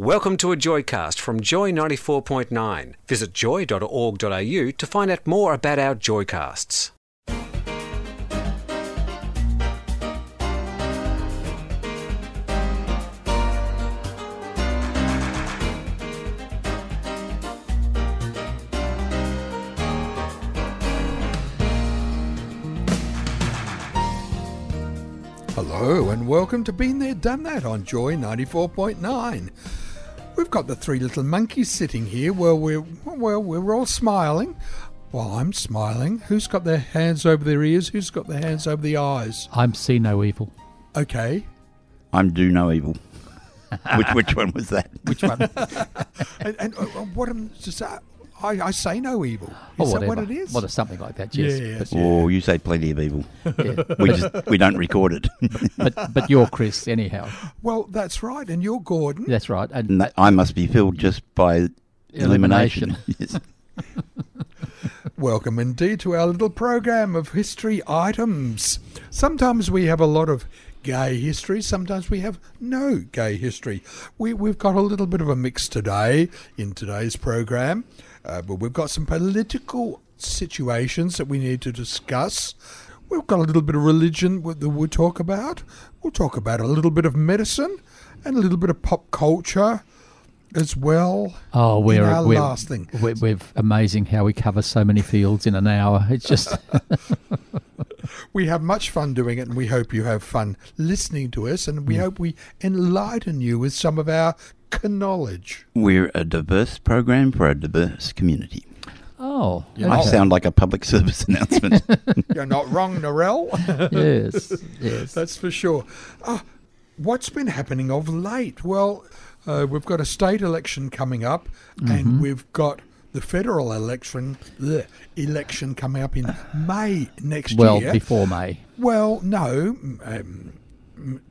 Welcome to a Joycast from Joy 94.9. Visit joy.org.au to find out more about our Joycasts. Hello and welcome to Been There Done That on Joy 94.9. We've got the three little monkeys sitting here. Well, we're well, we're all smiling. Well, I'm smiling. Who's got their hands over their ears? Who's got their hands over the eyes? I'm see no evil. Okay. I'm do no evil. which which one was that? Which one? And, and uh, uh, what am just uh, I, I say no evil. or Is that whatever. what it is? Well, it's something like that. Yes. Yeah, But, Oh, you say plenty of evil. yeah. We just we don't record it. but but you're Chris anyhow. well, that's right. And you're Gordon. That's right. And And that, I must be filled just by elimination. yes. Welcome indeed to our little program of history items. Sometimes we have a lot of gay history, sometimes we have no gay history. We, we've got a little bit of a mix today in today's program, uh, but we've got some political situations that we need to discuss. We've got a little bit of religion that we'll talk about. We'll talk about a little bit of medicine and a little bit of pop culture as well. oh, we're our we're, last thing. We're, we're amazing how we cover so many fields in an hour. It's just We have much fun doing it, and we hope you have fun listening to us, and we Mm. hope we enlighten you with some of our knowledge. We're a diverse program for a diverse community. oh I okay. sound like a public service announcement. You're not wrong, Narelle. yes yes. That's for sure. Ah, what's been happening of late? Well, uh, we've got a state election coming up, Mm-hmm. and we've got the federal election the election coming up in May next year. well year. before May. Well, no. Um,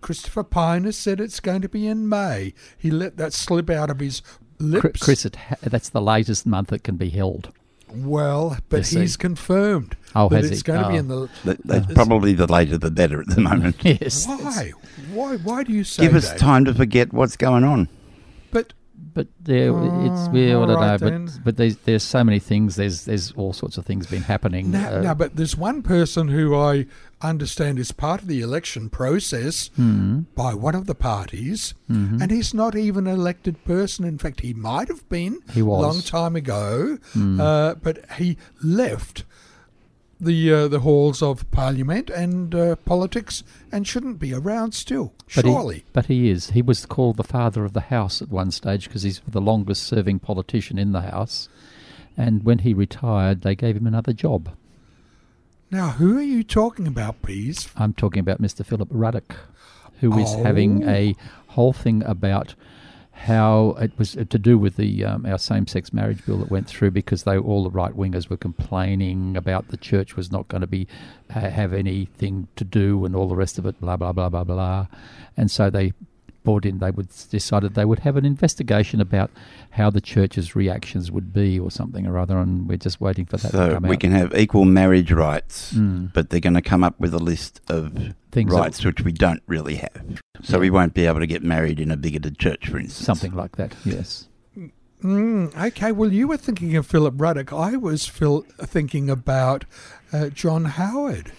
Christopher Pyne has said it's going to be in May. He let that slip out of his lips. Chris, it ha- that's the latest month it can be held. Well, but You see. he's confirmed Oh, that has it's he? going to be Oh. in the. That- That's probably the later the better at the moment. Yes. Why? Why? Why do you say Give us that? time to forget what's going on. But But there, it's Oh, well, I don't alright know. then. But but there's there's so many things. There's there's all sorts of things been happening. now, uh, now, but there's one person who I understand is part of the election process hmm, by one of the parties, mhm. and he's not even an elected person. In fact, he might have been He was. a long time ago, Mm. uh, but he left the uh, the halls of parliament and uh, politics and shouldn't be around still. But he- Surely, But he is. He was called the father of the house at one stage because he's the longest serving politician in the house. And when he retired, they gave him another job. Now who are you talking about, please? I'm talking about Mr. Philip Ruddock, who is having Oh. a whole thing about how it was to do with the um, our same-sex marriage bill that went through because they all the right wingers were complaining about the church was not going to be ha- have anything to do and all the rest of it blah blah blah blah blah and so they brought in they would decided they would have an investigation about how the church's reactions would be or something or other and we're just waiting for that to So come we out can have equal marriage rights, Mm. but they're going to come up with a list of Things that- rights which we don't really have. So we won't be able to get married in a bigoted church, for instance. something like that yes Mm, okay, well, you were thinking of Philip Ruddock. I was Phil- thinking about uh, John Howard.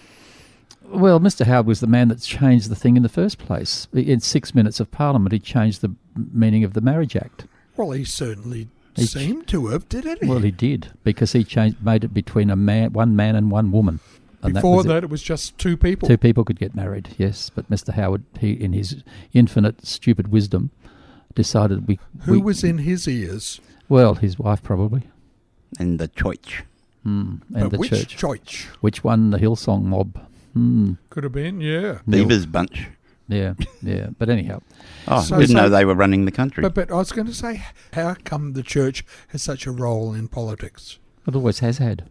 Well, Mr. Howard was the man that changed the thing in the first place. In six minutes of Parliament, he changed the meaning of the Marriage Act. Well, he certainly He- seemed to have, didn't he? Well, he did because he changed, made it between a man, one man, and one woman. And Before was it. that, it was just two people. two people could get married. Yes, but Mr. Howard, he, in his infinite stupid wisdom, decided we. Who we- was in his ears? Well, his wife probably, And the church. mm, and But the which church. church? Which one? The Hillsong mob. Hmm. Could have been, yeah. Neil- Beaver's bunch. Yeah, yeah. But anyhow, Oh, So- didn't so- know they were running the country. But but I was going to say, how come the church has such a role in politics? it always has had.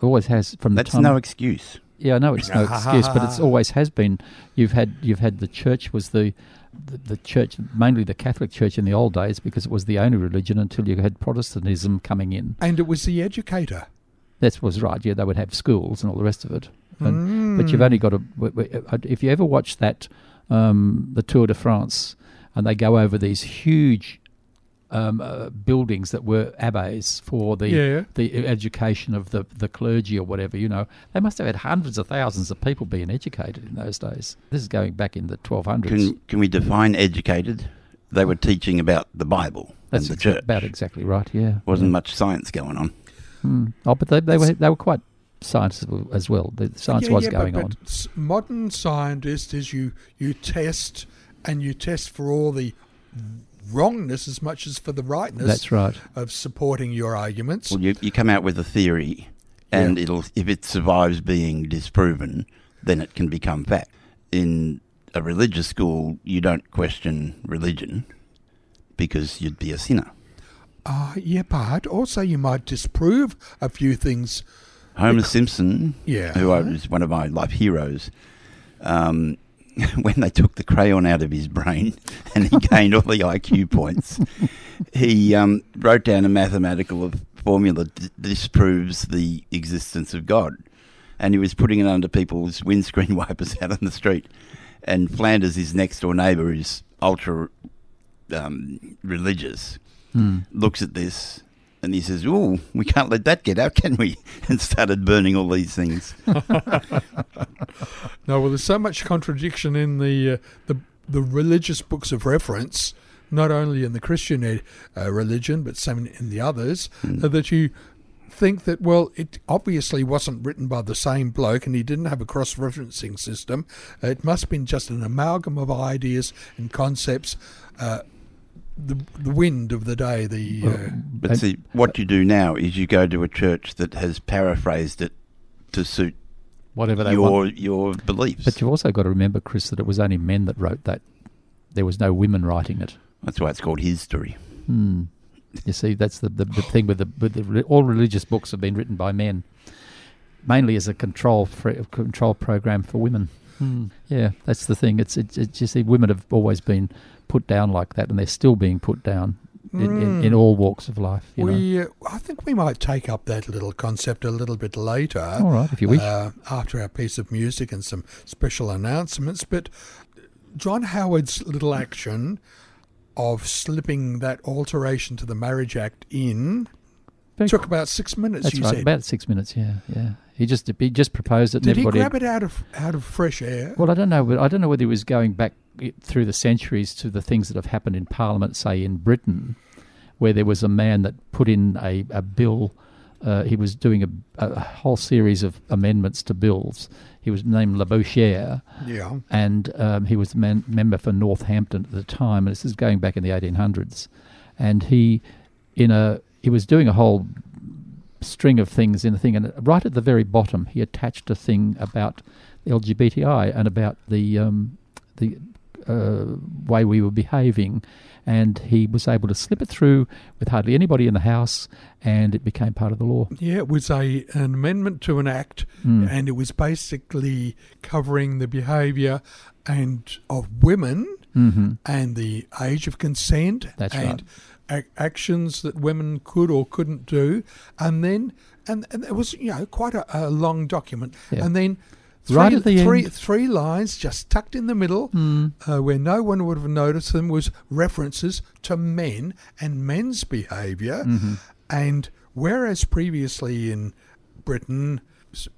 Always has from the That's time. no excuse. Yeah, I know it's no excuse, but it's always has been. You've had you've had the church was the, the the church mainly the Catholic Church in the old days because it was the only religion until you had Protestantism coming in. And it was the educator. That was right. Yeah, they would have schools and all the rest of it. And, But Hmm. you've only got to. w- w- uh, If you ever watch that, um, the Tour de France, and they go over these huge um, uh, buildings that were abbeys for the Yeah. the education of the the clergy or whatever. You know, they must have had hundreds of thousands of people being educated in those days. This is going back in the 1200s. Can can we define educated? They were teaching about the Bible That's and the exa- church. about exactly right. Yeah, Wasn't yeah. much science going on. Mm. Oh, but they, they were they were quite science as well. The science Yeah, was yeah, going but, on. but s- modern scientists is you you test and you test for all the wrongness as much as for the rightness That's right. of supporting your arguments. Well, you, you come out with a theory, and Yeah. it'll if it survives being disproven, then it can become fact. In a religious school, you don't question religion because you'd be a sinner. Uh, yeah, but also you might disprove a few things. Homer Simpson, Yeah. who I- is one of my life heroes, um, when they took the crayon out of his brain and he gained all the IQ points, he um, wrote down a mathematical formula that disproves the existence of God. And he was putting it under people's windscreen wipers out on the street. And Flanders, his next door neighbour, is ultra um, religious, Hmm. looks at this and he says, "Oh, we can't let that get out, can we?" And started burning all these things. No, well, there's so much contradiction in the uh, the the religious books of reference, not only in the Christian ed- uh, religion but some in the others, uh, that you think that well, it obviously wasn't written by the same bloke, and he didn't have a cross-referencing system. Uh, it must have been just an amalgam of ideas and concepts. Uh, the, the wind of the day, the uh, But And- see, what you do now is you go to a church that has paraphrased it to suit Whatever they your want. your beliefs. But you've also got to remember, Chris, that it was only men that wrote that. There was no women writing it. That's why it's called history. Hmm. You see, that's the, the, the thing with the with the all religious books have been written by men, mainly as a control fr- control program for women. Hmm. Yeah, that's the thing. It's it's, it's you see, women have always been put down like that, and they're still being put down in, in, in all walks of life. You know. we, uh, I think we might take up that little concept a little bit later. All right, if you wish. Uh, after our piece of music and some special announcements. But John Howard's little action of slipping that alteration to the Marriage Act in Very took about six minutes. That's you right, said. about six minutes. Yeah, yeah. He just he just proposed it, Did he grab it out of out of fresh air? Well, I don't know. I don't know whether he was going back through the centuries to the things that have happened in Parliament, say in Britain, where there was a man that put in a, a bill. Uh, he was doing a, a whole series of amendments to bills. He was named Labouchere, yeah. and um, he was the man, member for Northampton at the time. And this is going back in the 1800s. And he, in a, he was doing a whole string of things in the thing, and right at the very bottom, he attached a thing about LGBTI and about the um, the uh, way we were behaving, and he was able to slip it through with hardly anybody in the house, and it became part of the law. Yeah, it was a an amendment to an act, Mm. and it was basically covering the behaviour and of women hmm and the age of consent That's and ac- actions that women could or couldn't do, and then and, and it was you know quite a, a long document, Yeah. and then. Three, Right at the three, end. three lines just tucked in the middle Mm. uh, where no one would have noticed them was references to men and men's behaviour. Mm-hmm. And whereas previously in Britain,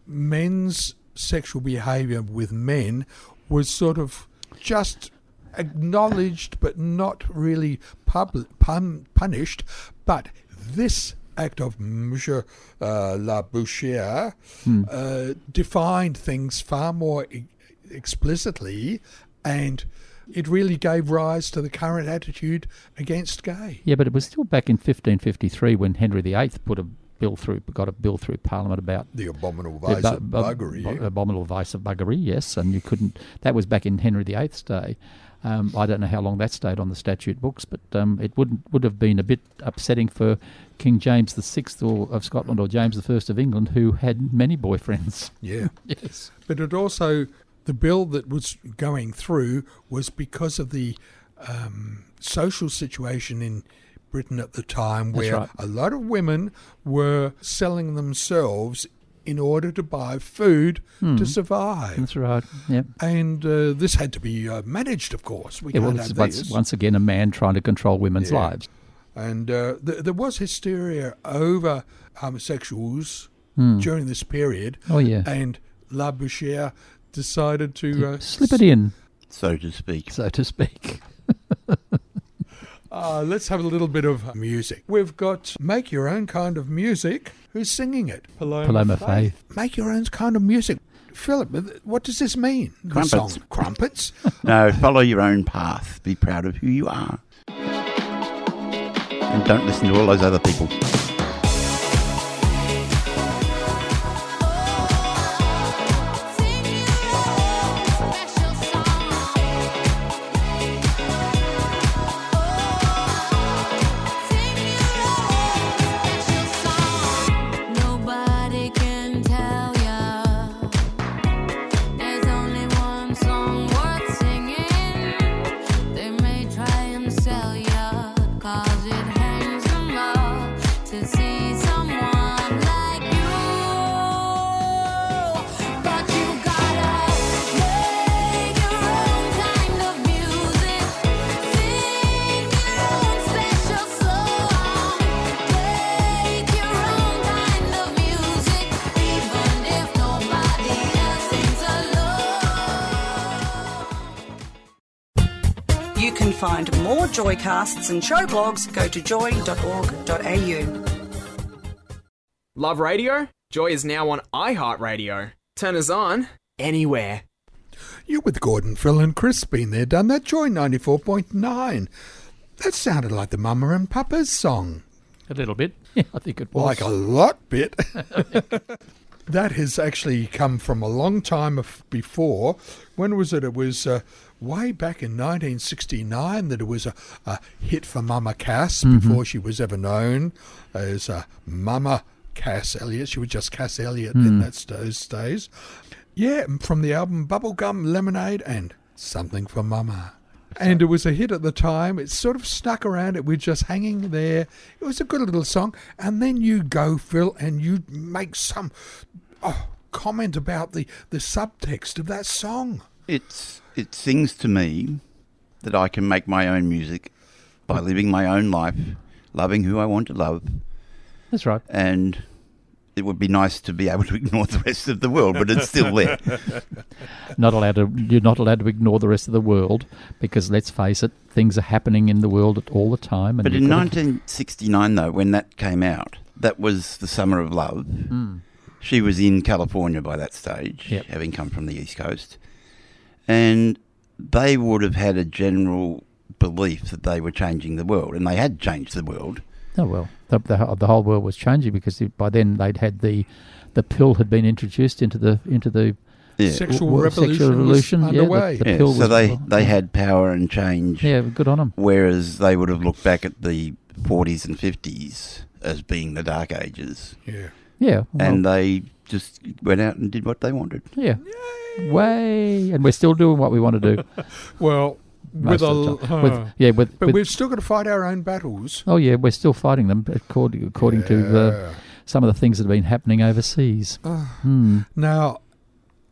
men's sexual behaviour with men was sort of just acknowledged but not really pub- pun- punished, but this act of Monsieur uh, La Bouchière Hmm. uh, defined things far more e- explicitly and it really gave rise to the current attitude against gay. Yeah, but it was still back in 1553 when Henry VIII put a bill through got a bill through Parliament about The abominable the vice bu- of buggery. bu- abominable vice of buggery. Yes, and you couldn't. That was back in Henry VIII's day. Um, I don't know how long that stayed on the statute books, but um, it would would have been a bit upsetting for King James the Sixth or of Scotland or James the First of England, who had many boyfriends. yeah. Yes. But it also, the bill that was going through was because of the um, social situation in Britain at the time, where right. a lot of women were selling themselves in order to buy food Hmm. to survive. That's right. Yep. And uh, this had to be uh, managed, of course. We Yeah, well, can't it's have once, this. once again a man trying to control women's Yeah. lives. And uh, th- there was hysteria over homosexuals during this period. Oh yeah. And Labouchere decided to uh, Slip it in, so to speak. so to speak. Uh, let's have a little bit of music. We've got Make Your Own Kind of Music. Who's singing it? Paloma, Paloma Faith. Make Your Own Kind of Music. Philip, what does this mean? The Crumpets. song Crumpets? No, follow your own path. Be proud of who you are. And don't listen to all those other people. Joycasts and show blogs. Go to joy.org.au. Love radio? Joy is now on iHeartRadio. Turn us on anywhere. You're with Gordon, Phil, and Chris. Been there, done that. Joy 94.9. That sounded like the Mama and Papa's song. A little bit. Yeah, I think it was. Like a lot bit. that has actually come from a long time before. When was it? It was uh, way back in 1969 that it was a, a hit for Mama Cass before she was ever known as uh, Mama Cass Elliot. She was just Cass Elliot in that those days. Yeah, from the album Bubblegum Lemonade and Something for Mama. And it was a hit at the time. It sort of snuck around. It was just hanging there. It was a good little song. And then you go, Phil, and you make some oh, comment about the, the subtext of that song. It's it sings to me that I can make my own music by living my own life, loving who I want to love, That's right. and it would be nice to be able to ignore the rest of the world, but it's still there. Not allowed to. You're not allowed to ignore the rest of the world because let's face it, things are happening in the world all the time. And But in 1969, though, when that came out, that was the summer of love. Hmm. She was in California by that stage, Yep. having come from the East Coast. And they would have had a general belief that they were changing the world, and they had changed the world. Oh well, the, the whole- the whole world was changing because by then they'd had the the pill had been introduced into the into the Yeah. Sexual w- revolution, sexual revolution. was yeah, the- underway. the Yeah, pill so was- they, they had power and change, yeah, good on them. whereas they would have looked back at the 40s and 50s as being the dark ages, Yeah. Yeah, well, and they just went out and did what they wanted. yeah, way, and we're still doing what we want to do. Well, most with a, of the time. uh, with, yeah, with, but with- we've still got to fight our own battles. oh yeah, we're still fighting them according according to uh, Yeah. some of the things that have been happening overseas. Hmm. Now,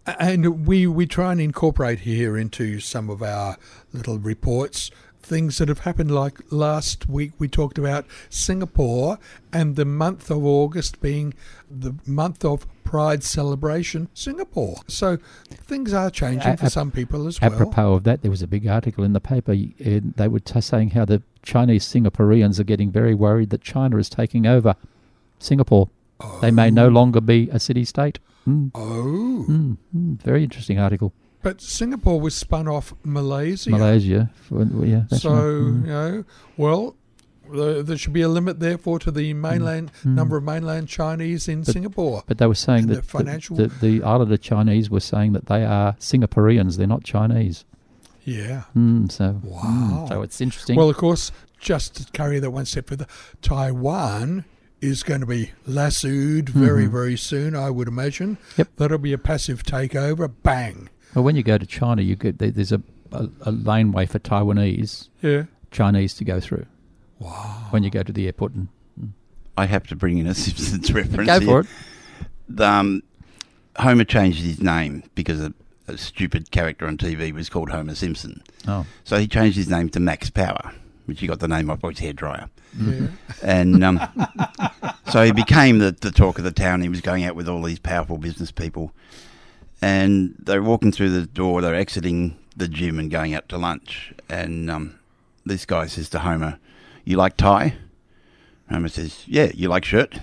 and we, we try and incorporate here into some of our little reports things that have happened. Like last week, we talked about Singapore and the month of August being the month of Pride celebration, Singapore. So things are changing for some people as well. Apropos of that, there was a big article in the paper. they were t- saying how the Chinese Singaporeans are getting very worried that China is taking over Singapore. They may no longer be a city state. Mm, Oh, mm, mm, very interesting article. But Singapore was spun off Malaysia. Malaysia. yeah, so, right. Mm. you know, well, Uh, there should be a limit, therefore, to the mainland number of mainland Chinese in Singapore. Mm. But they were saying the that the- financial- the, the, Islander Chinese were saying that they are Singaporeans, they're not Chinese. yeah. Mm, so, Wow. mm, so it's interesting. Well, of course, just to carry that one step further, Taiwan is going to be lassoed very, very soon, I would imagine. Mm-hmm. Yep. That'll be a passive takeover. Bang. Well, when you go to China, you get there's a, a, a laneway for Taiwanese Yeah. Chinese to go through. Wow. When you go to the airport, and I have to bring in a Simpsons reference. go here. for it. The, Um, Homer changed his name because a, a stupid character on TV was called Homer Simpson. Oh, So he changed his name to Max Power, which he got the name off his hairdryer. Yeah. And um, so he became the, the talk of the town. He was going out with all these powerful business people. And they're walking through the door, they're exiting the gym and going out to lunch. And um, this guy says to Homer, You like tie? Homer says, Yeah, you like shirt?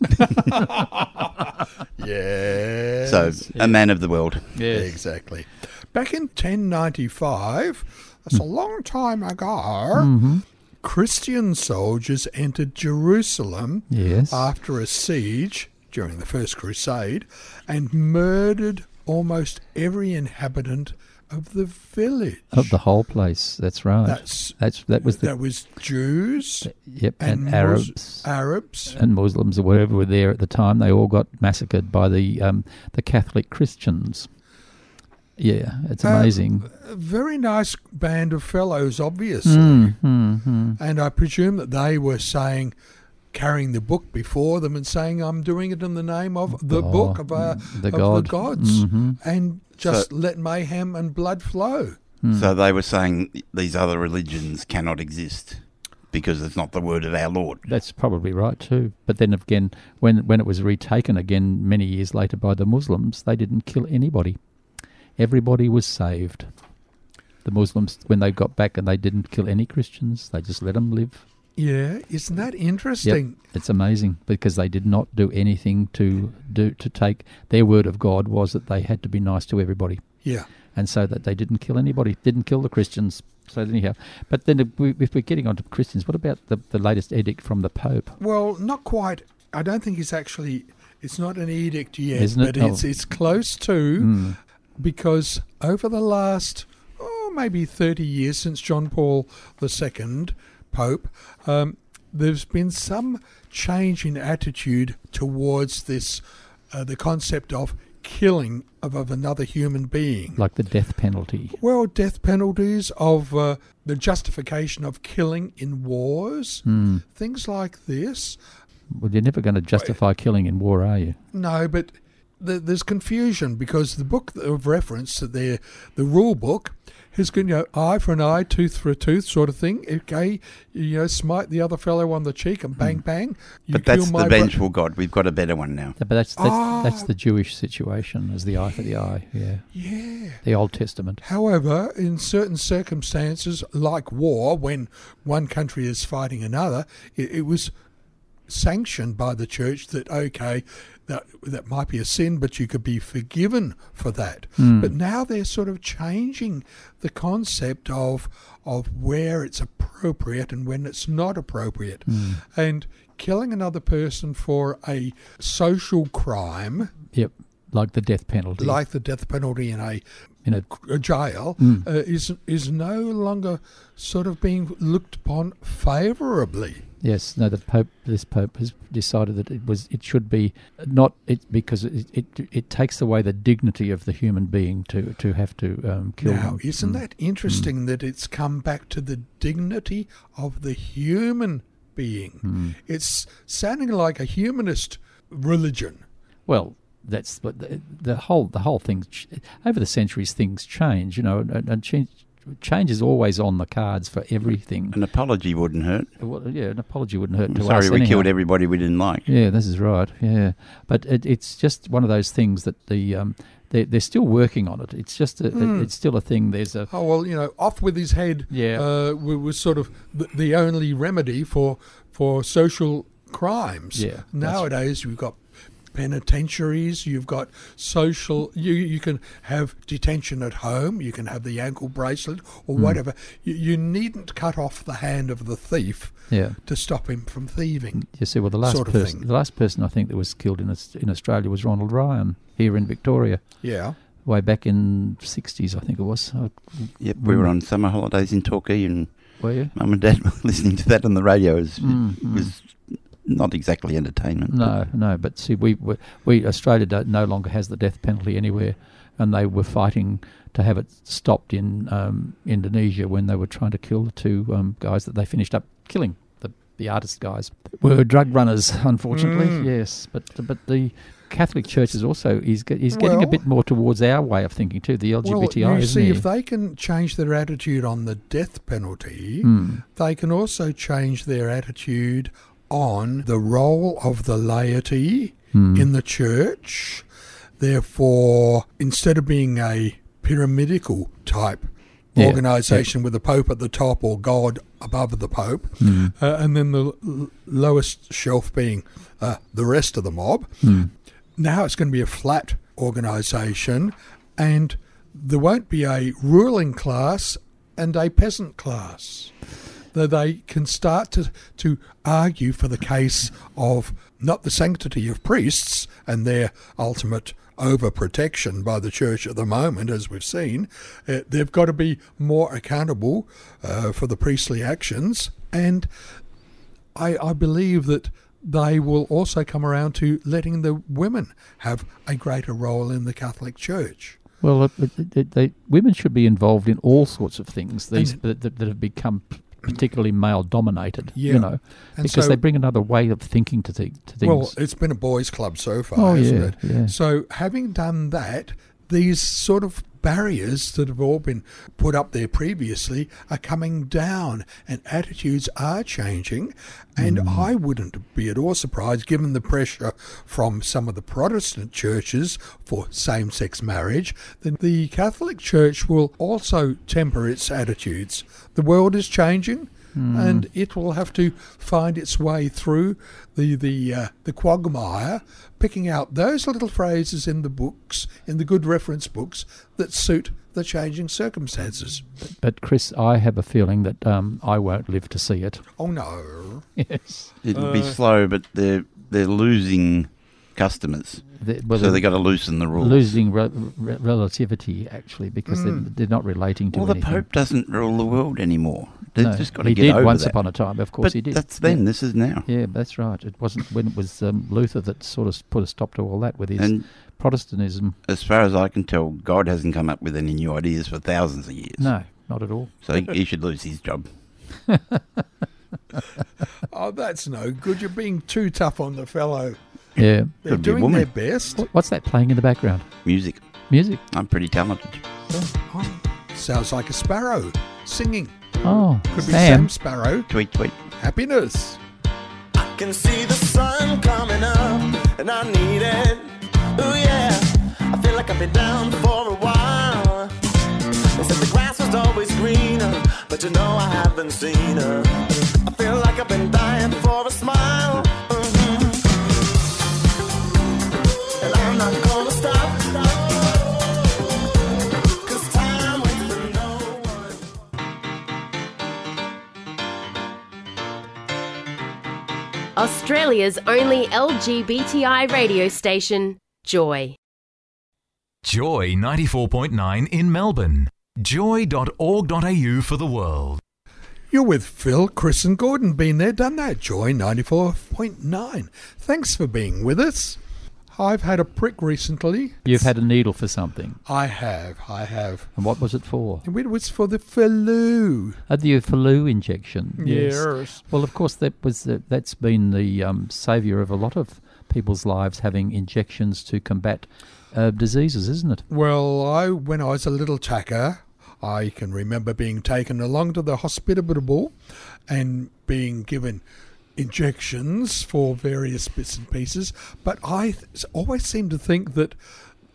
Yes. So, a man of the world. yeah. Exactly. Back in 1095, that's a long time ago, Mm-hmm. Christian soldiers entered Jerusalem Yes. after a siege during the First Crusade and murdered almost every inhabitant of the village. Of the whole place. That's right. That's That's that was the that was Jews yep, and, Mus- Arabs Arabs. and Muslims or whatever were there at the time. They all got massacred by the um, the Catholic Christians. Yeah, it's Uh, amazing. A very nice band of fellows, obviously. Mm, mm, mm. And I presume that they were saying, carrying the book before them and saying, I'm doing it in the name of the God, book of, uh, the of God. the gods. Mhm. And just let mayhem and blood flow. Mm. So they were saying these other religions cannot exist because it's not the word of our Lord. That's probably right too. But then again, when when it was retaken again many years later by the Muslims, they didn't kill anybody. Everybody was saved. The Muslims, when they got back and they didn't kill any Christians, they just let them live. Yeah, isn't that Yep. interesting? It's amazing because they did not do anything to do to take their word of God was that they had to be nice to everybody, Yeah. and so that they didn't kill anybody, didn't kill the Christians. So anyhow, but then if, we, if we're getting on to Christians, what about the, the latest edict from the Pope? Well, not quite. I don't think it's actually. It's not an edict yet, Isn't it? but it's Oh. it's close to Mm. because over the last oh maybe thirty years since John Paul II, Pope, um, there's been some change in attitude towards this, uh, the concept of killing of, of another human being. Like the death penalty. Well, death penalties of uh, the justification of killing in wars, Mm. things like this. Well, you're never going to justify killing in war, are you? No, but th- there's confusion because the book of reference, the the rule book, is going to go eye for an eye, tooth for a tooth, sort of thing. Okay, you know, smite the other fellow on the cheek and bang bang. You But that's the my bro- vengeful God. We've got a better one now. But that's that's, Ah. that's the Jewish situation, as the eye for the eye. Yeah, Yeah. the Old Testament. However, in certain circumstances, like war, when one country is fighting another, it, it was sanctioned by the church that okay, that that might be a sin, but you could be forgiven for that. Hmm. But now they're sort of changing the concept of of where it's appropriate and when it's not appropriate, Hmm. and killing another person for a social crime Yep, like the death penalty. like the death penalty in a in a a jail Mm. uh, is is no longer sort of being looked upon favourably. Yes, no. The Pope, this Pope, has decided that it was, it should be not it because it it, it takes away the dignity of the human being to to have to um, kill now, them. isn't Mm. that interesting that it's come back to the dignity of the human being? Mm. It's sounding like a humanist religion. Well, that's but the, the whole the whole thing over the centuries things change, you know, and, and change change is always on the cards for everything. An apology wouldn't hurt. Well, yeah, an apology wouldn't hurt I'm to sorry us. we anyhow. killed everybody we didn't like. Yeah, this is right. Yeah, but it, it's just one of those things that the um, they they're still working on it. It's just a, Mm. it's still a thing. There's a Oh well, you know, off with his head. Yeah. uh, was sort of the, the only remedy for for social crimes. Yeah, Nowadays, we've got penitentiaries. You've got social. You you can have detention at home. You can have the ankle bracelet or whatever. You, you needn't cut off the hand of the thief Yeah. to stop him from thieving. You see, well, the last Sort of person, thing. the last person I think that was killed in in Australia was Ronald Ryan here in Victoria, Yeah. way back in '60s, I think it was. Uh, Yep, we were on summer holidays in Torquay, and Were you? mum and dad were listening to that on the radio. It was, Mm, it mm. Was not exactly entertainment. No, no. But see, we we, we Australia don't, no longer has the death penalty anywhere, and they were fighting to have it stopped in um, Indonesia when they were trying to kill the two um, guys that they finished up killing. The the artist guys were drug runners, unfortunately. Mm. Yes, but but the Catholic Church is also is is getting a bit more towards our way of thinking too. The LGBTI, well, you isn't see, it? if they can change their attitude on the death penalty, Hmm. they can also change their attitude on the role of the laity Hmm. in the church. Therefore, instead of being a pyramidical type Yeah, organisation with the Pope at the top or God above the Pope, Hmm. uh, and then the l- lowest shelf being uh, the rest of the mob, Hmm. now it's going to be a flat organisation and there won't be a ruling class and a peasant class. That they can start to, to argue for the case of not the sanctity of priests and their ultimate overprotection by the church at the moment, as we've seen. Uh, they've got to be more accountable uh, for the priestly actions. And I, I believe that they will also come around to letting the women have a greater role in the Catholic Church. Well, it, it, it, they, women should be involved in all sorts of things. These that, that, have become particularly male dominated. Yeah. You know, And because so- they bring another way of thinking to, thi- to things. Well, it's been a boys' club so far, Oh, hasn't yeah, it? yeah. So, having done that, these sort of barriers that have all been put up there previously are coming down and attitudes are changing. And Mm. I wouldn't be at all surprised, given the pressure from some of the Protestant churches for same sex marriage, that the Catholic Church will also temper its attitudes. The world is changing. Hmm. And it will have to find its way through the the uh, the quagmire, picking out those little phrases in the books, in the good reference books, that suit the changing circumstances. but Chris, I have a feeling that um, I won't live to see it. Oh no! Yes. It'll be slow, but they're they're losing customers, The- well, so they're they got to loosen the rules. losing re- re- relativity actually because they're, they're not relating to well, the. Pope doesn't rule the world anymore. They've No, just got to he get did over once that. upon a time. Of course, but he did. That's then. Yeah. This is now. Yeah, that's right. It wasn't when it was um, Luther that sort of put a stop to all that with his And Protestantism. as far as I can tell, God hasn't come up with any new ideas for thousands of years. No, not at all. So he, he should lose his job. Oh, that's no good. You're being too tough on the fellow. Yeah. They're Could be a doing woman. their best. Wh- What's that playing in the background? Music. Music. I'm pretty talented. Oh, oh, sounds like a sparrow singing. Oh, Could be Sam. Sam Sparro. Tweet, tweet. Happiness. I can see the sun coming up, and I need it. Ooh yeah, I feel like I've been down for a while. They said the grass was always greener, but you know I haven't seen her. I feel like I've been dying for a smile. Australia's only LGBTI radio station, Joy. Joy 94.9 in Melbourne. Joy.org.au for the world. You're with Phil, Chris, and Gordon. Been there, done that. Joy 94.9. Thanks for being with us. I've had a prick recently. You've had a needle for something. I have, I have. And what was it for? It was for the flu. Uh, the flu injection. Yes. Well, of course, that was uh, that's been the um, saviour of a lot of people's lives, having injections to combat uh, diseases, isn't it? Well, I when I was a little tacker, I can remember being taken along to the hospitable and being given injections for various bits and pieces. But I th- always seem to think that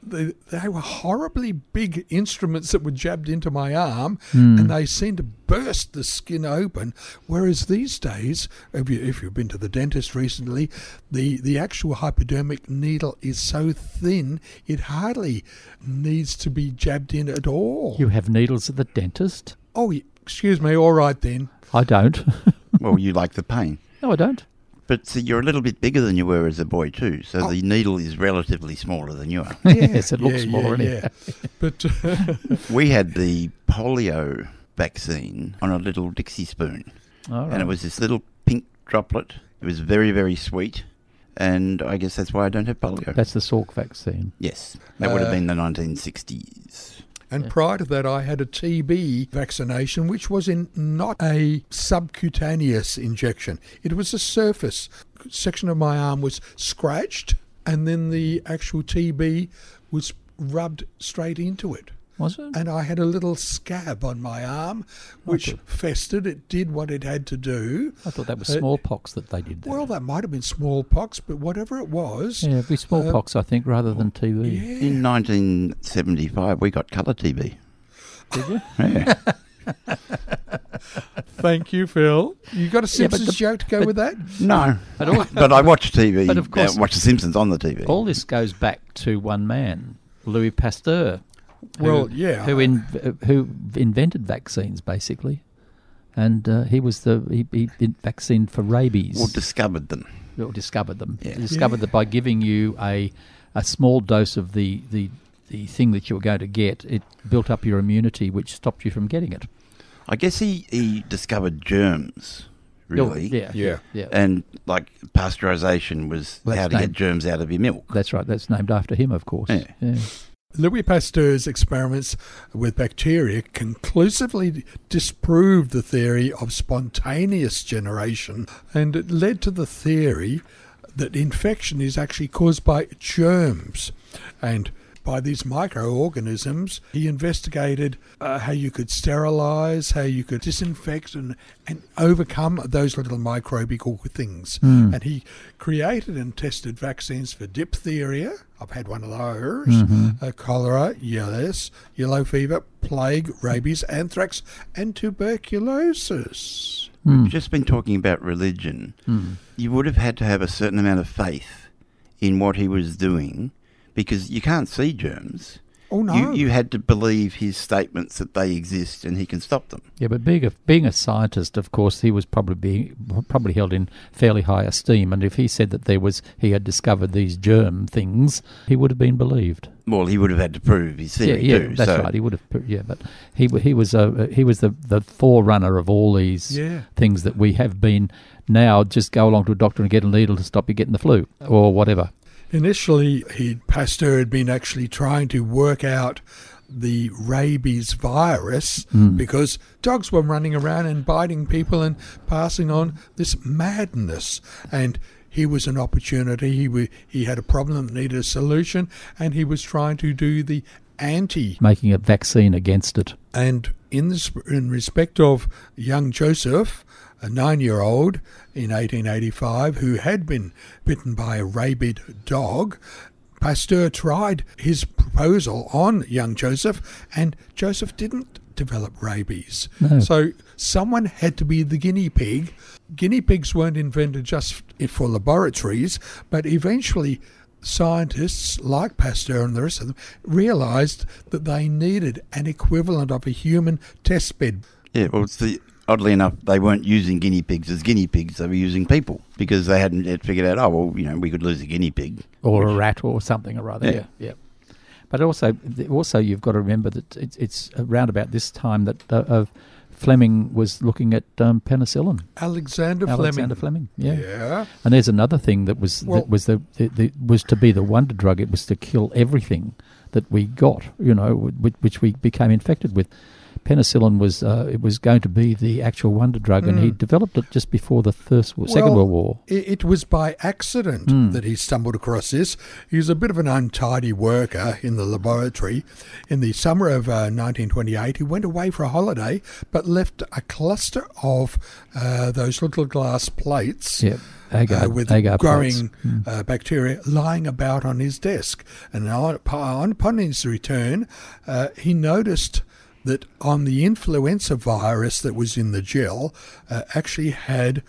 they, they were horribly big instruments that were jabbed into my arm, Hmm. and they seemed to burst the skin open. Whereas these days, if, you, if you've been to the dentist recently, the, the actual hypodermic needle is so thin it hardly needs to be jabbed in at all. You have needles at the dentist? oh, excuse me. All right then. I don't. Well, you like the pain. No, I don't. But see, you're a little bit bigger than you were as a boy too, so Oh. the needle is relatively smaller than you are. yes, it looks smaller. yeah, yeah. But we had the polio vaccine on a little Dixie spoon, All and it was this little pink droplet. It was very, very sweet, and I guess that's why I don't have polio. That's the Salk vaccine. yes, that would have Uh, been the 1960s. And prior to that, I had a TB vaccination, which was in not a subcutaneous injection. It was a surface section of my arm was scratched, and then the actual TB was rubbed straight into it. Was it? And I had a little scab on my arm, which festered. It did what it had to do. I thought that was Uh, smallpox that they did. That. Well, that might have been smallpox, but whatever it was, yeah, it'd be smallpox, I think, rather than TB. yeah. In 1975, we got colour TB. Did you? Yeah. Thank you, Phil. You got a Yeah, Simpsons the- joke to go but- with that? no, But all- but I watch TV. But of course- uh, watch The Simpsons on the TV. All this goes back to one man, Louis Pasteur. Who- Well, yeah. Who in, who invented vaccines basically, and uh, he was the he, he did vaccine for rabies. or discovered them. or discovered them. Yeah. Discovered Yeah. that by giving you a a small dose of the, the the thing that you were going to get, it built up your immunity, which stopped you from getting it. I guess he, he discovered germs, really. Yeah, Yeah. yeah. And like pasteurization was That's how to named- get germs out of your milk. That's right. That's named after him, of course. Yeah. yeah. Louis Pasteur's experiments with bacteria conclusively disproved the theory of spontaneous generation, and it led to the theory that infection is actually caused by germs. And by these microorganisms, he investigated uh, how you could sterilize, how you could disinfect and, and overcome those little microbial things. And he created and tested vaccines for diphtheria. I've had one of those. Uh, cholera, yes, yellow fever, plague, rabies, anthrax, and tuberculosis. We've just been talking about religion. Hmm. You would have had to have a certain amount of faith in what he was doing because you can't see germs. Oh no! You, you had to believe his statements that they exist and he can stop them. Yeah, but being a being a scientist, of course, he was probably being probably held in fairly high esteem. And if he said that there was he had discovered these germ things, he would have been believed. Well, he would have had to prove his theory yeah, yeah, too. that's so right. He would have. Yeah, but he he was a he was the the forerunner of all these Yeah. things that we have been now. Just go along to a doctor and get a needle to stop you getting the flu or whatever. Initially, he Pasteur had been actually trying to work out the rabies virus hmm. because dogs were running around and biting people and passing on this madness. And he was an opportunity. He wa he had a problem that needed a solution, and he was trying to do the anti Making a vaccine against it. and in this, in respect of young Joseph, a nine-year-old in 1885 who had been bitten by a rabid dog, Pasteur tried his proposal on young Joseph, and Joseph didn't develop rabies. No. So someone had to be the guinea pig. Guinea pigs weren't invented just for laboratories, but eventually scientists like Pasteur and the rest of them realized that they needed an equivalent of a human test bed. yeah, well, it's the oddly enough, they weren't using guinea pigs as guinea pigs; they were using people because they hadn't yet figured out. Oh, well, you know, we could lose a guinea pig. or a rat or something or other. Yeah. Yeah, yeah. But also, also you've got to remember that it's, it's around about this time that uh, uh, Fleming was looking at um, penicillin. Alexander, Alexander Fleming. Fleming. Yeah. Yeah. And there's another thing that was Well- that was the, the, the was to be the wonder drug. It was to kill everything that we got. You know, which, which we became infected with. Penicillin was uh, it was going to be the actual wonder drug, and he developed it just before the first Wo- Second Hmm. World War. It, was by accident Hmm. that he stumbled across this. He was a bit of an untidy worker in the laboratory. In the summer of uh, 1928, he went away for a holiday, but left a cluster of uh, those little glass plates Yep. Agar- uh, with agar growing. Mm. uh, bacteria lying about on his desk. And on, upon upon his return, uh, he noticed that on the influenza virus that was in the gel uh, actually had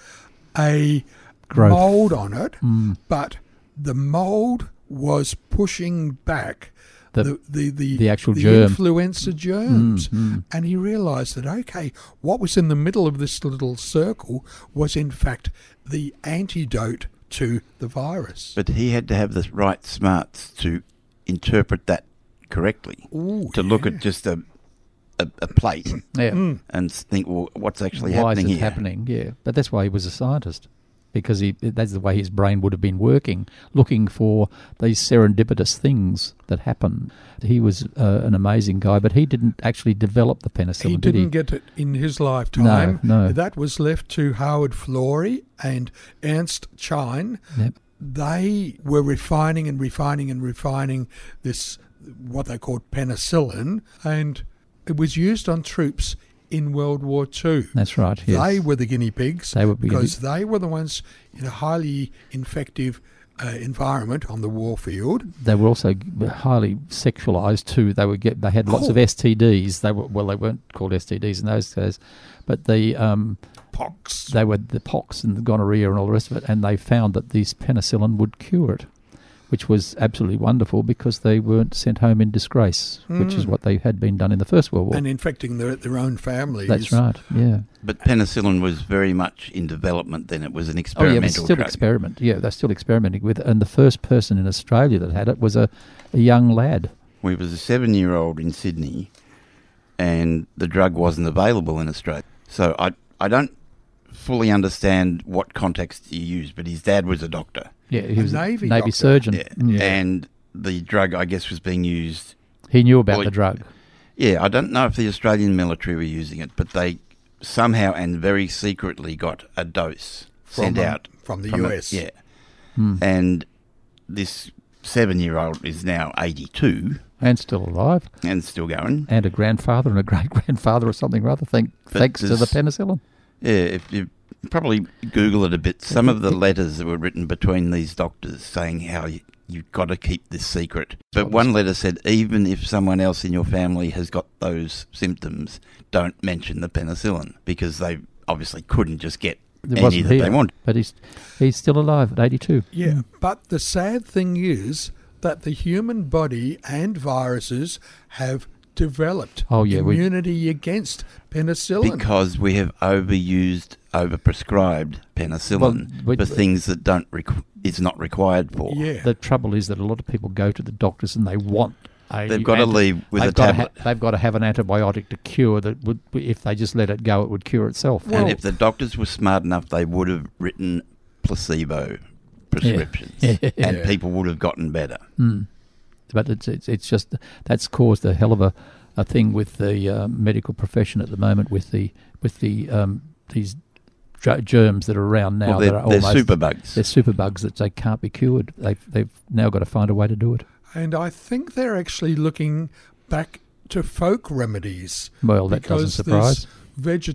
a Growth. mold on it, Mm. but the mold was pushing back The- the, the, the, the actual the germ. influenza germs. Mm, mm. And he realized that, okay, what was in the middle of this little circle was in fact the antidote to the virus. But he had to have the right smarts to interpret that correctly. Ooh, to look yeah. at just a a, a plate Yeah. Mm. and think, well, what's actually why happening is it here? happening? Yeah, but that's why he was a scientist because he that's the way his brain would have been working, looking for these serendipitous things that happen. He was uh, an amazing guy, but he didn't actually develop the penicillin, He did didn't he? get it in his lifetime. No, no. That was left to Howard Florey and Ernst Chain. Yep. They were refining and refining and refining this, what they called penicillin, and it was used on troops in World War II. That's right. Yes. They were the guinea pigs They were guinea because pigs. they were the ones in a highly infective uh, environment on the war field. They were also highly sexualized too. They would get. They had lots of Oh. STDs. They were well. They weren't called STDs in those days, but the um, Pox. they were the pox and the gonorrhea and all the rest of it. And they found that this penicillin would cure it, which was absolutely wonderful because they weren't sent home in disgrace, which is Mm. what they had been done in the First World War. And infecting their, their own families. That's right. Yeah. But penicillin was very much in development then. It was an experimental Oh yeah, experimental it was still drug. experiment. Yeah, they're still experimenting with it. And the first person in Australia that had it was a, a young lad. we was a seven-year-old in Sydney, and the drug wasn't available in Australia. So I I don't fully understand what context he used, but his dad was a doctor. Yeah, he A was Navy a Navy doctor. surgeon. Yeah. Mm. And the drug, I guess, was being used. He knew about Well, the drug. Yeah, I don't know if the Australian military were using it, but they somehow and very secretly got a dose From sent a- out from the a- US. yeah, Hmm. and this seven-year-old is now eighty-two And still alive. and still going. And a grandfather and a great grandfather or something rather, thank, But thanks to the penicillin. Yeah, if you probably Google it a bit, some of the letters that were written between these doctors saying how you, you've got to keep this secret. But one letter said, even if someone else in your family has got those symptoms, don't mention the penicillin because they obviously couldn't just get It any wasn't that here, they want. But he's, he's still alive at 82. Yeah, but the sad thing is that the human body and viruses have developed Oh, yeah, we- immunity against penicillin. Because we have overused, overprescribed penicillin Well, we- for things that don't requ- it's not required for. yeah, The trouble is that a lot of people go to the doctors and they want a They've got to leave with they've a tablet. ha- they've got to have an antibiotic to cure that would, if they just let it go, it would cure itself. and if the doctors were smart enough, they would have written placebo prescriptions, Yeah. and Yeah. people would have gotten better. Mm. But it's, it's it's just that's caused a hell of a, a thing with the uh, medical profession at the moment with the with the um, these dr- germs that are around now. Well, they're, are they're almost superbugs. they're superbugs that they can't be cured. They've they've now got to find a way to do it. and I think they're actually looking back to folk remedies. Well, that doesn't surprise. there's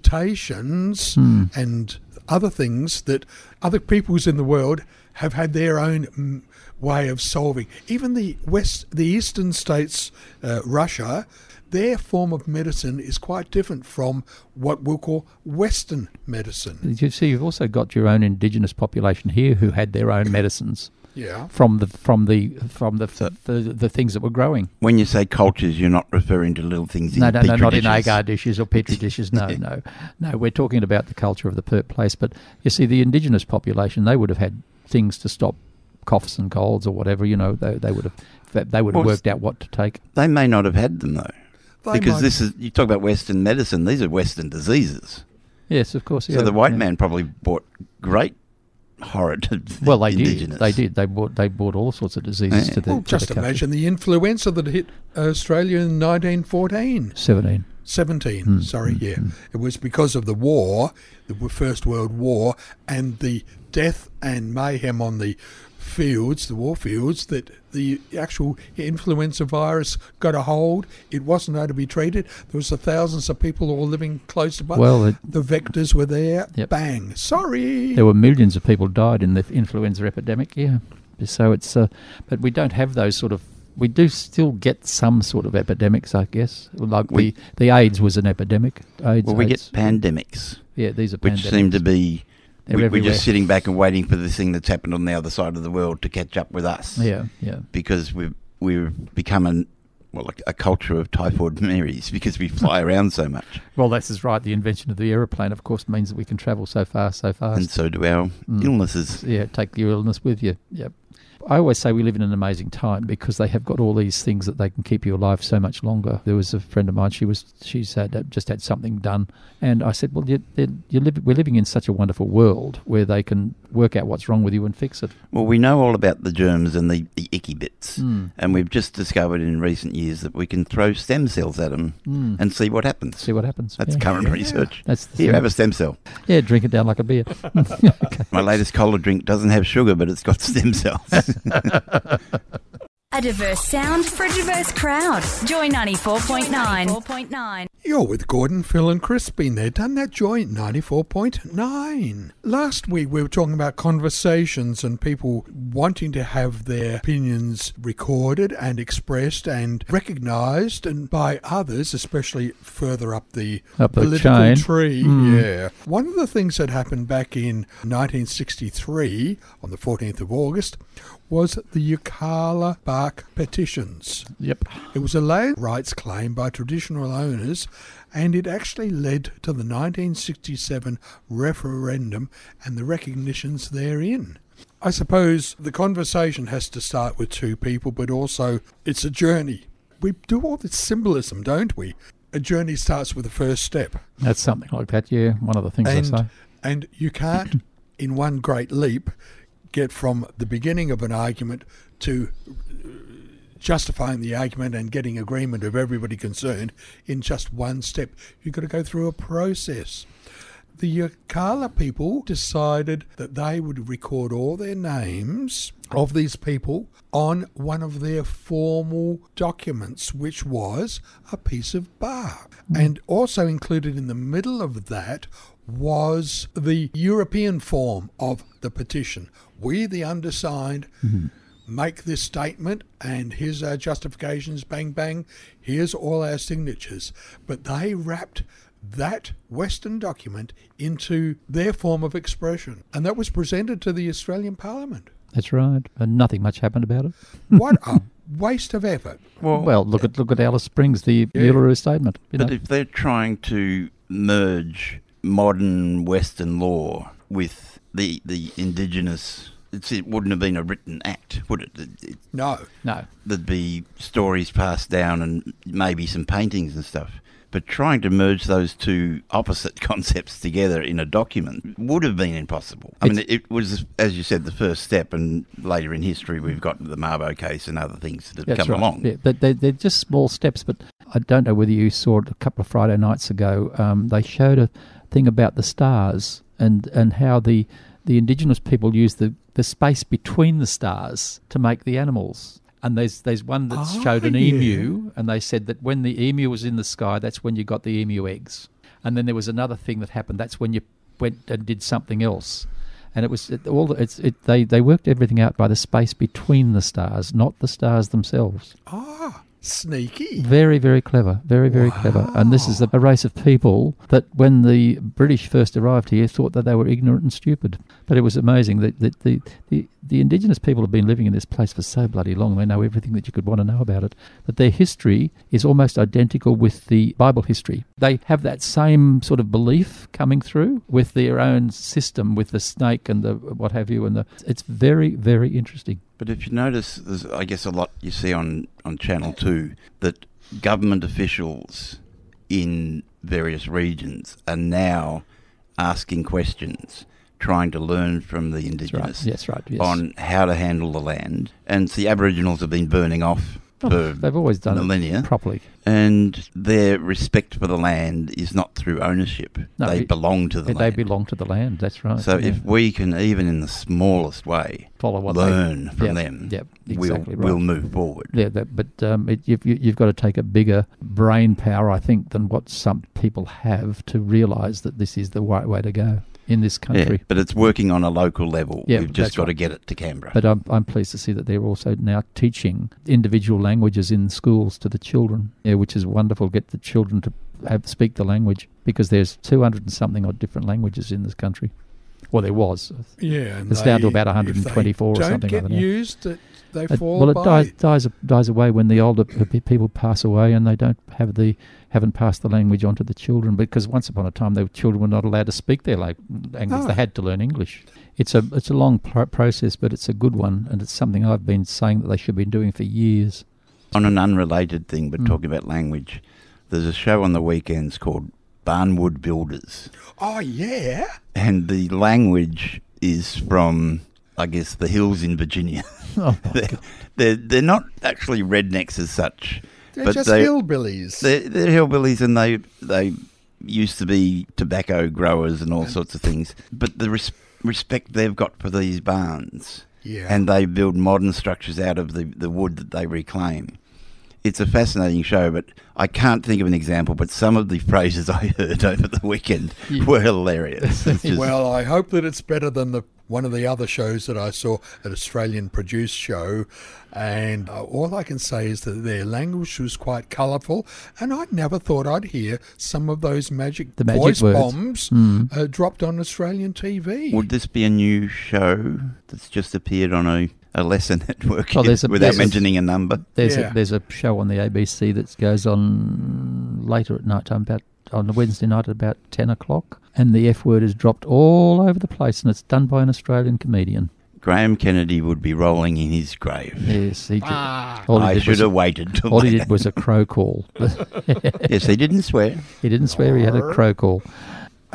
vegetations Hmm. and other things that other peoples in the world have had their own mm, way of solving. Even the west, the eastern states, uh, Russia, their form of medicine is quite different from what we'll call Western medicine. You see, you've also got your own indigenous population here who had their own medicines Yeah. from the from the from the the, the things that were growing. when you say cultures, you're not referring to little things in No, no, no, petri not in agar dishes or petri dishes. No, no, no. We're talking about the culture of the per- place. But you see, the indigenous population, they would have had things to stop coughs and colds or whatever. You know, they they would have they would have Well, worked out what to take. They may not have had them though, They because might- this is you talk about Western medicine. These are Western diseases. Yes, of course. So yeah, the white yeah. man probably bought great horrid. Well, they indigenous. did. They did. They bought. They bought all sorts of diseases Yeah. to the. Well, to just the country. imagine the influenza that hit Australia in 1914. Seventeen. 17, Mm, sorry, mm, yeah. mm. It was because of the war, the First World War, and the death and mayhem on the fields, the war fields, that the actual influenza virus got a hold. It wasn't able to be treated. There was a thousands of people all living close by. Well, it- the vectors were there. Yep. Bang. Sorry. There were millions of people died in the influenza epidemic. Yeah, so it's uh, but we don't have those sort of. We do still get some sort of epidemics, I guess. Like We- the the AIDS was an epidemic. AIDS, Well, we get pandemics, yeah, these are which pandemics. seem to be. They're We, we're just sitting back and waiting for the thing that's happened on the other side of the world to catch up with us. Yeah, yeah. because we've we've become an well a, a culture of typhoid Marys because we fly around so much, Well, that's is right. The invention of the aeroplane, of course, means that we can travel so far, so fast. and so do our Mm. illnesses. Yeah, take your illness with you. Yep. I always say we live in an amazing time because they have got all these things that they can keep you alive so much longer. There was a friend of mine; she was she's had just had something done, and I said, "Well, you, you we're living in such a wonderful world where they can work out what's wrong with you and fix it." Well, we know all about the germs and the, the icky bits, Mm. and we've just discovered in recent years that we can throw stem cells at them Mm. and see what happens. See what happens. That's yeah. current Yeah. research. That's the Here, have a stem cell. Yeah, drink it down like a beer. My latest cola drink doesn't have sugar, but it's got stem cells. A diverse sound for a diverse crowd. Joy 94.9. You're with Gordon, Phil, and Chris. Been there, done that. Joy 94.9. Last week we were talking about conversations and people wanting to have their opinions recorded and expressed and recognised and by others, especially further up the Up the political chain. tree. Mm. Yeah. One of the things that happened back in 1963 on the 14th of August was the Yirrkala Bark petitions. Yep. It was a land rights claim by traditional owners, and it actually led to the 1967 referendum and the recognitions therein. I suppose the conversation has to start with two people, but also it's a journey. We do all this symbolism, don't we? A journey starts with the first step. That's something like that. Yeah, one of the things I say. And, and you can't, in one great leap, get from the beginning of an argument to justifying the argument and getting agreement of everybody concerned in just one step. You've got to go through a process. The Yirrkala people decided that they would record all their names of these people on one of their formal documents, which was a piece of bark. And also included in the middle of that was the European form of the petition. We, the undersigned, mm-hmm. make this statement, and here's our uh, justifications, bang, bang, here's all our signatures. But they wrapped that Western document into their form of expression, and that was presented to the Australian Parliament. That's right. And nothing much happened about it. What a waste of effort. Well, look at look at Alice Springs, the Yeah. Uluru Statement. But know. if they're trying to merge modern Western law with the the indigenous, it's, it wouldn't have been a written act, would it? It- it- No. no. There'd be stories passed down and maybe some paintings and stuff. But trying to merge those two opposite concepts together in a document would have been impossible. I mean, it was, as you said, the first step, and later in history, we've got the Mabo case and other things that have That's come right. along. Yeah, but they, they're just small steps. But I don't know whether you saw it a couple of Friday nights ago. Um, they showed a thing about the stars and, and how the the indigenous people use the, the space between the stars to make the animals. And there's there's one that Ah, showed an yeah. emu, and they said that when the emu was in the sky, that's when you got the emu eggs. And then there was another thing that happened. That's when you went and did something else. And it was it, all. It's it. They they worked everything out by the space between the stars, not the stars themselves. Ah, sneaky. Very, very clever. Very, very clever. And this is a, race of people that, when the British first arrived here, thought that they were ignorant and stupid. But it was amazing that, that the, the, the indigenous people have been living in this place for so bloody long. They know everything that you could want to know about it. That their history is almost identical with the Bible history. They have that same sort of belief coming through with their own system, with the snake and the what have you. And the, it's very, very interesting. But if you notice, there's, I guess, a lot you see on, on Channel 2 that government officials in various regions are now asking questions, trying to learn from the right. Indigenous Yes, right, yes. on how to handle the land. And the Aboriginals have been burning off Oh, they've always done it millennia properly. and their respect for the land is not through ownership. No, they it- belong to the they land. belong to the land. That's right. So yeah. if we can, even in the smallest way, Follow what they- learn from Yep, them, yep, we'll exactly right. we'll move forward. Yeah, that, but um, it, you've, you've got to take a bigger brain power, I think, than what some people have to realise that this is the right way to go in this country. Yeah, but it's working on a local level. Yeah, We've just got to get it to Canberra. But I'm, I'm pleased to see that they're also now teaching individual languages in schools to the children, yeah, which is wonderful. Get the children to have speak the language because there's 200 and something odd different languages in this country. Well, there was. Yeah, and it's down to they- about if they 124 or don't something get like that. used, it, they It- fall well, it by. dies dies dies away when the older people pass away and they don't have the haven't passed the language on to the children because once upon a time the children were not allowed to speak their la- language; No. they had to learn English. It's a it's a long pro- process, but it's a good one, and it's something I've been saying that they should be doing for years. on an unrelated thing, but mm. talking about language, there's a show on the weekends called Barnwood Builders, oh yeah, and the language is from, I guess, the hills in Virginia. Oh, they're, they're they're not actually rednecks as such, they're but just they, hillbillies. They're, they're hillbillies, and they they used to be tobacco growers and all sorts of things. But the res- respect they've got for these barns, Yeah. and they build modern structures out of the, the wood that they reclaim. It's a fascinating show, but I can't think of an example. But some of the phrases I heard over the weekend were hilarious. Just- well, I hope that it's better than the one of the other shows that I saw, an Australian produced show, and uh, all I can say is that their language was quite colourful, and I never thought I'd hear some of those magic, The magic voice words. bombs Mm. uh, dropped on Australian TV. would this be a new show that's just appeared on a, a lesson network Oh, there's a- without there's a- mentioning a number? There's Yeah. a there's a show on the ABC that goes on later at night time, about on a Wednesday night at about ten o'clock, and the F word is dropped all over the place, and it's done by an Australian comedian. Graham Kennedy would be rolling in his grave. Yes, he. Did, Ah. all he I did should was- have waited till All he did was a crow call. yes, he didn't swear. He didn't swear. He had a crow call.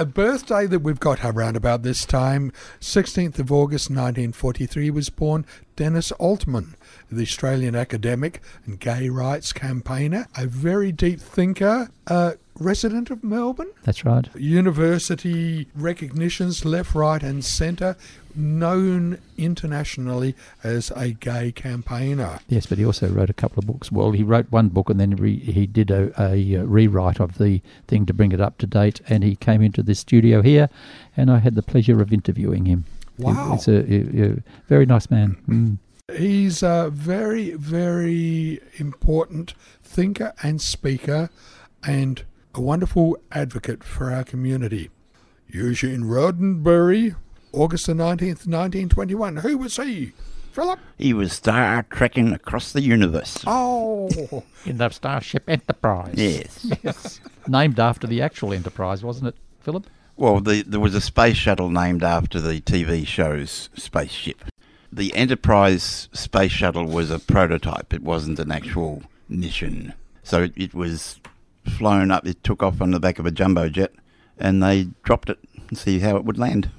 A birthday that we've got around about this time, 16th of August 1943, was born Dennis Altman, the Australian academic and gay rights campaigner, a very deep thinker, a resident of Melbourne. That's right. University recognitions left, right, and centre, known internationally as a gay campaigner. Yes, but he also wrote a couple of books. Well, he wrote one book and then re- he did a, a uh, rewrite of the thing to bring it up to date. And he came into the studio here, and I had the pleasure of interviewing him. Wow. He's a, a- a very nice man. Mm. He's a very, very important thinker and speaker and a wonderful advocate for our community. Eugene Roddenberry, August the 19th, 1921. Who was he? Philip? He was star trekking across the universe. Oh, In the Starship Enterprise. Yes. yes. Named after the actual Enterprise, wasn't it, Philip? Well, the, there was a space shuttle named after the TV show's spaceship. The Enterprise space shuttle was a prototype. It wasn't an actual mission. So it, it was flown up. It took off on the back of a jumbo jet, and they dropped it and see how it would land.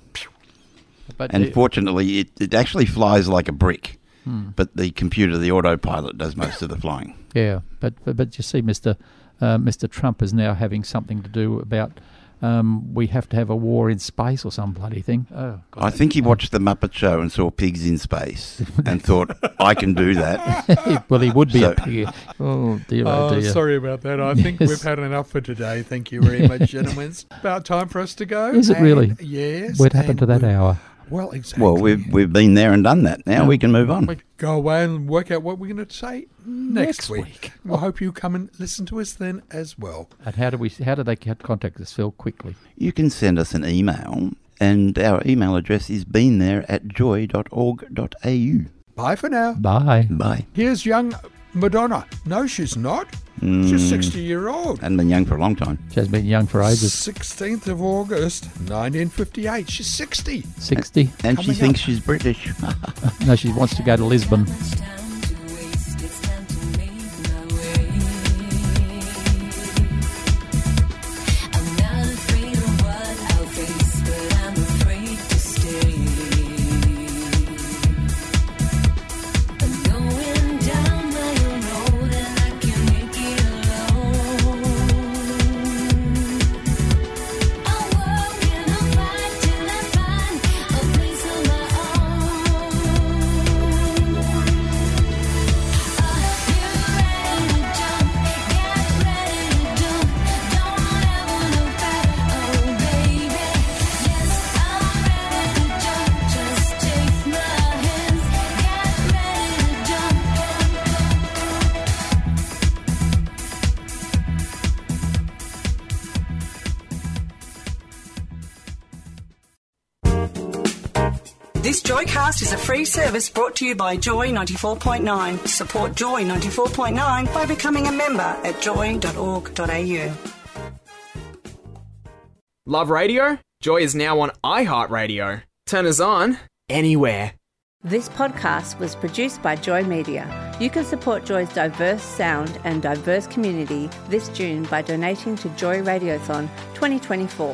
But And the- fortunately, it, it actually flies like a brick. Hmm. But the computer, the autopilot, does most of the flying. Yeah, but but, but you see, Mister uh, Mister Trump is now having something to do about. Um, we have to have a war in space or some bloody thing. Oh, God. I think he watched the Muppet Show and saw pigs in space and thought, I can do that. well, he would be So- a pig. Oh dear, oh, oh, dear. sorry about that. I think we've had enough for today. Thank you very much, gentlemen. It's about time for us to go. Is it And really? Yes. What happened to that hour? Well, exactly. Well, we've, we've been there and done that. Now Yeah. we can move on. We go away and work out what we're going to say next, Next week. week. We'll hope you come and listen to us then as well. And how do we? How do they contact us, Phil? Quickly. You can send us an email, and our email address is been there at joy.org.au. Bye for now. Bye. Bye. Here's young Madonna. No, she's not. She's hmm. 60 year old. Hadn't been young for a long time. She has been young for ages. 16th of August, 1958. She's 60. Sixty. And she thinks up. she's British. No, she wants to go to Lisbon. This is a free service brought to you by Joy 94.9. Support Joy 94.9 by becoming a member at joy.org.au. Love radio? Joy is now on iHeartRadio. Turn us on anywhere. This podcast was produced by Joy Media. You can support Joy's diverse sound and diverse community this June by donating to Joy Radiothon 2024.